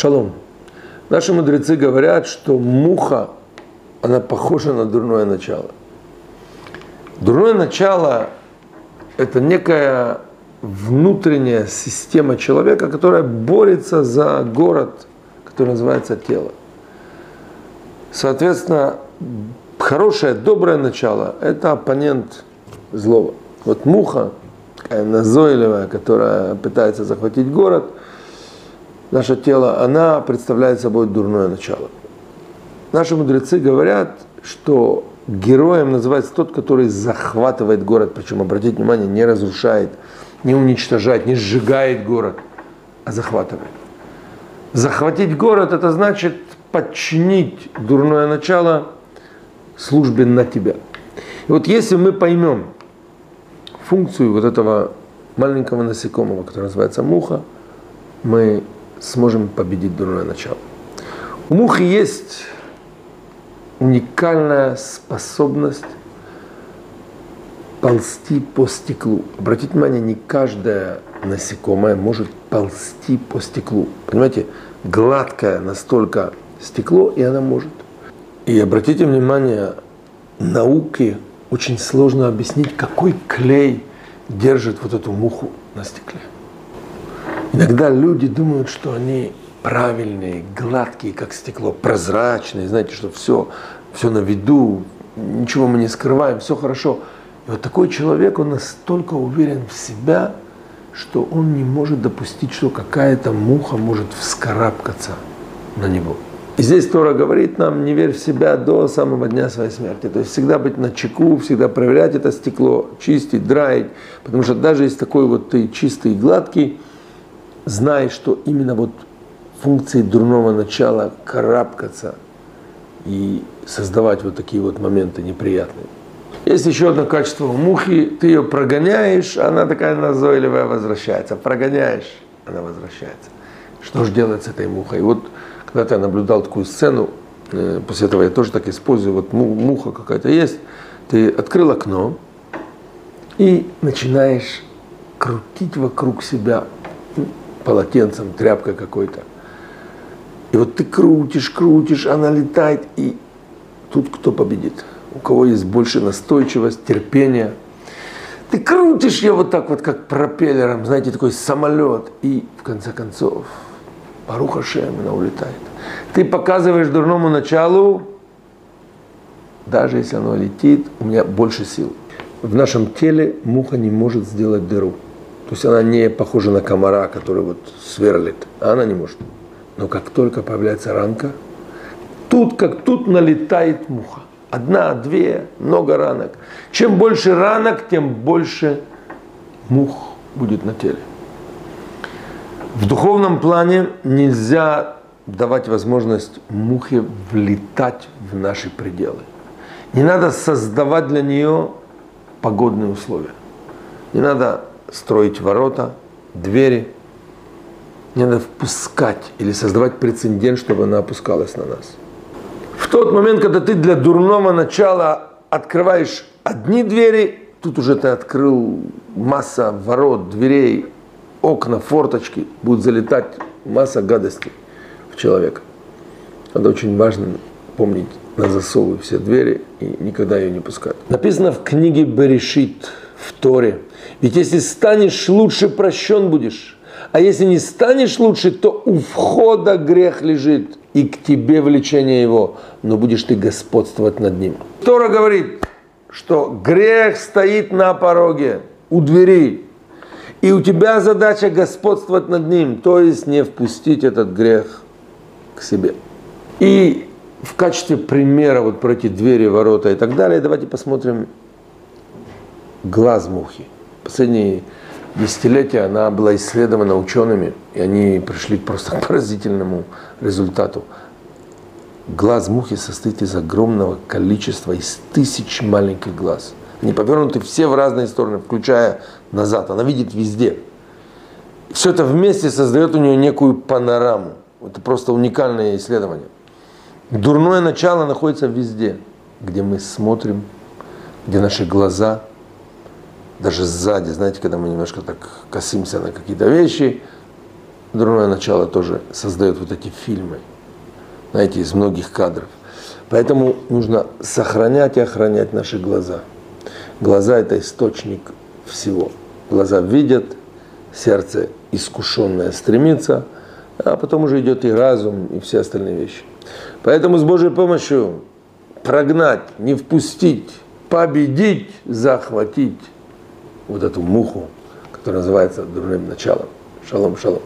Шалом. Наши мудрецы говорят, что муха, она похожа на дурное начало. Дурное начало – это некая внутренняя система человека, которая борется за город, который называется тело. Соответственно, хорошее, доброе начало – это оппонент злого. Вот муха, такая назойливая, которая пытается захватить город – наше тело, она представляет собой дурное начало. Наши мудрецы говорят, что героем называется тот, который захватывает город, причем, обратите внимание, не разрушает, не уничтожает, не сжигает город, а захватывает. Захватить город – это значит подчинить дурное начало службе на тебя. И вот если мы поймем функцию вот этого маленького насекомого, который называется муха, мы сможем победить дурное начало. У мухи есть уникальная способность ползти по стеклу. Обратите внимание, не каждое насекомое может ползти по стеклу. Понимаете, гладкое настолько стекло, и она может. И обратите внимание, науке очень сложно объяснить, какой клей держит вот эту муху на стекле. Иногда люди думают, что они правильные, гладкие, как стекло, прозрачные, знаете, что все, все на виду, ничего мы не скрываем, все хорошо. И вот такой человек, он настолько уверен в себя, что он не может допустить, что какая-то муха может вскарабкаться на него. И здесь Тора говорит нам, не верь в себя до самого дня своей смерти. То есть всегда быть на чеку, всегда проверять это стекло, чистить, драить. Потому что даже если такой вот ты чистый и гладкий, знай, что именно вот функции дурного начала карабкаться и создавать вот такие вот моменты неприятные. Есть еще одно качество мухи, ты ее прогоняешь, она такая назойливая возвращается. Прогоняешь, она возвращается. Что же делать с этой мухой? Вот когда-то я наблюдал такую сцену, э, после этого я тоже так использую, вот муха какая-то есть, ты открыл окно и начинаешь крутить вокруг себя полотенцем, тряпкой какой-то. И вот ты крутишь, крутишь, она летает, и тут кто победит? У кого есть больше настойчивость, терпения. Ты крутишь ее вот так вот, как пропеллером, знаете, такой самолет, и в конце концов, Баруха Шем, она улетает. Ты показываешь дурному началу, даже если оно летит, у меня больше сил. В нашем теле муха не может сделать дыру. То есть она не похожа на комара, который вот сверлит, она не может. Но как только появляется ранка, тут как тут налетает муха. Одна, две, много ранок. Чем больше ранок, тем больше мух будет на теле. В духовном плане нельзя давать возможность мухе влетать в наши пределы. Не надо создавать для нее погодные условия. Не надо строить ворота, двери. Не надо впускать или создавать прецедент, чтобы она опускалась на нас. В тот момент, когда ты для дурного начала открываешь одни двери, тут уже ты открыл масса ворот, дверей, окна, форточки, будет залетать масса гадостей в человека. Это очень важно помнить на засовы все двери и никогда ее не пускать. Написано в книге Берешит, в Торе – ведь если станешь лучше, прощен будешь. А если не станешь лучше, то у входа грех лежит, и к тебе влечение его, но будешь ты господствовать над ним. Тора говорит, что грех стоит на пороге, у двери, и у тебя задача господствовать над ним, то есть не впустить этот грех к себе. И в качестве примера вот про эти двери, ворота и так далее, давайте посмотрим глаз мухи последние десятилетия она была исследована учеными, и они пришли просто к поразительному результату. Глаз мухи состоит из огромного количества, из тысяч маленьких глаз. Они повернуты все в разные стороны, включая назад. Она видит везде. Все это вместе создает у нее некую панораму. Это просто уникальное исследование. Дурное начало находится везде, где мы смотрим, где наши глаза – даже сзади, знаете, когда мы немножко так косимся на какие-то вещи, дурное начало тоже создает вот эти фильмы, знаете, из многих кадров. Поэтому нужно сохранять и охранять наши глаза. Глаза – это источник всего. Глаза видят, сердце искушенное стремится, а потом уже идет и разум, и все остальные вещи. Поэтому с Божьей помощью прогнать, не впустить, победить, захватить вот эту муху, которая называется дурным началом. Шалом, шалом.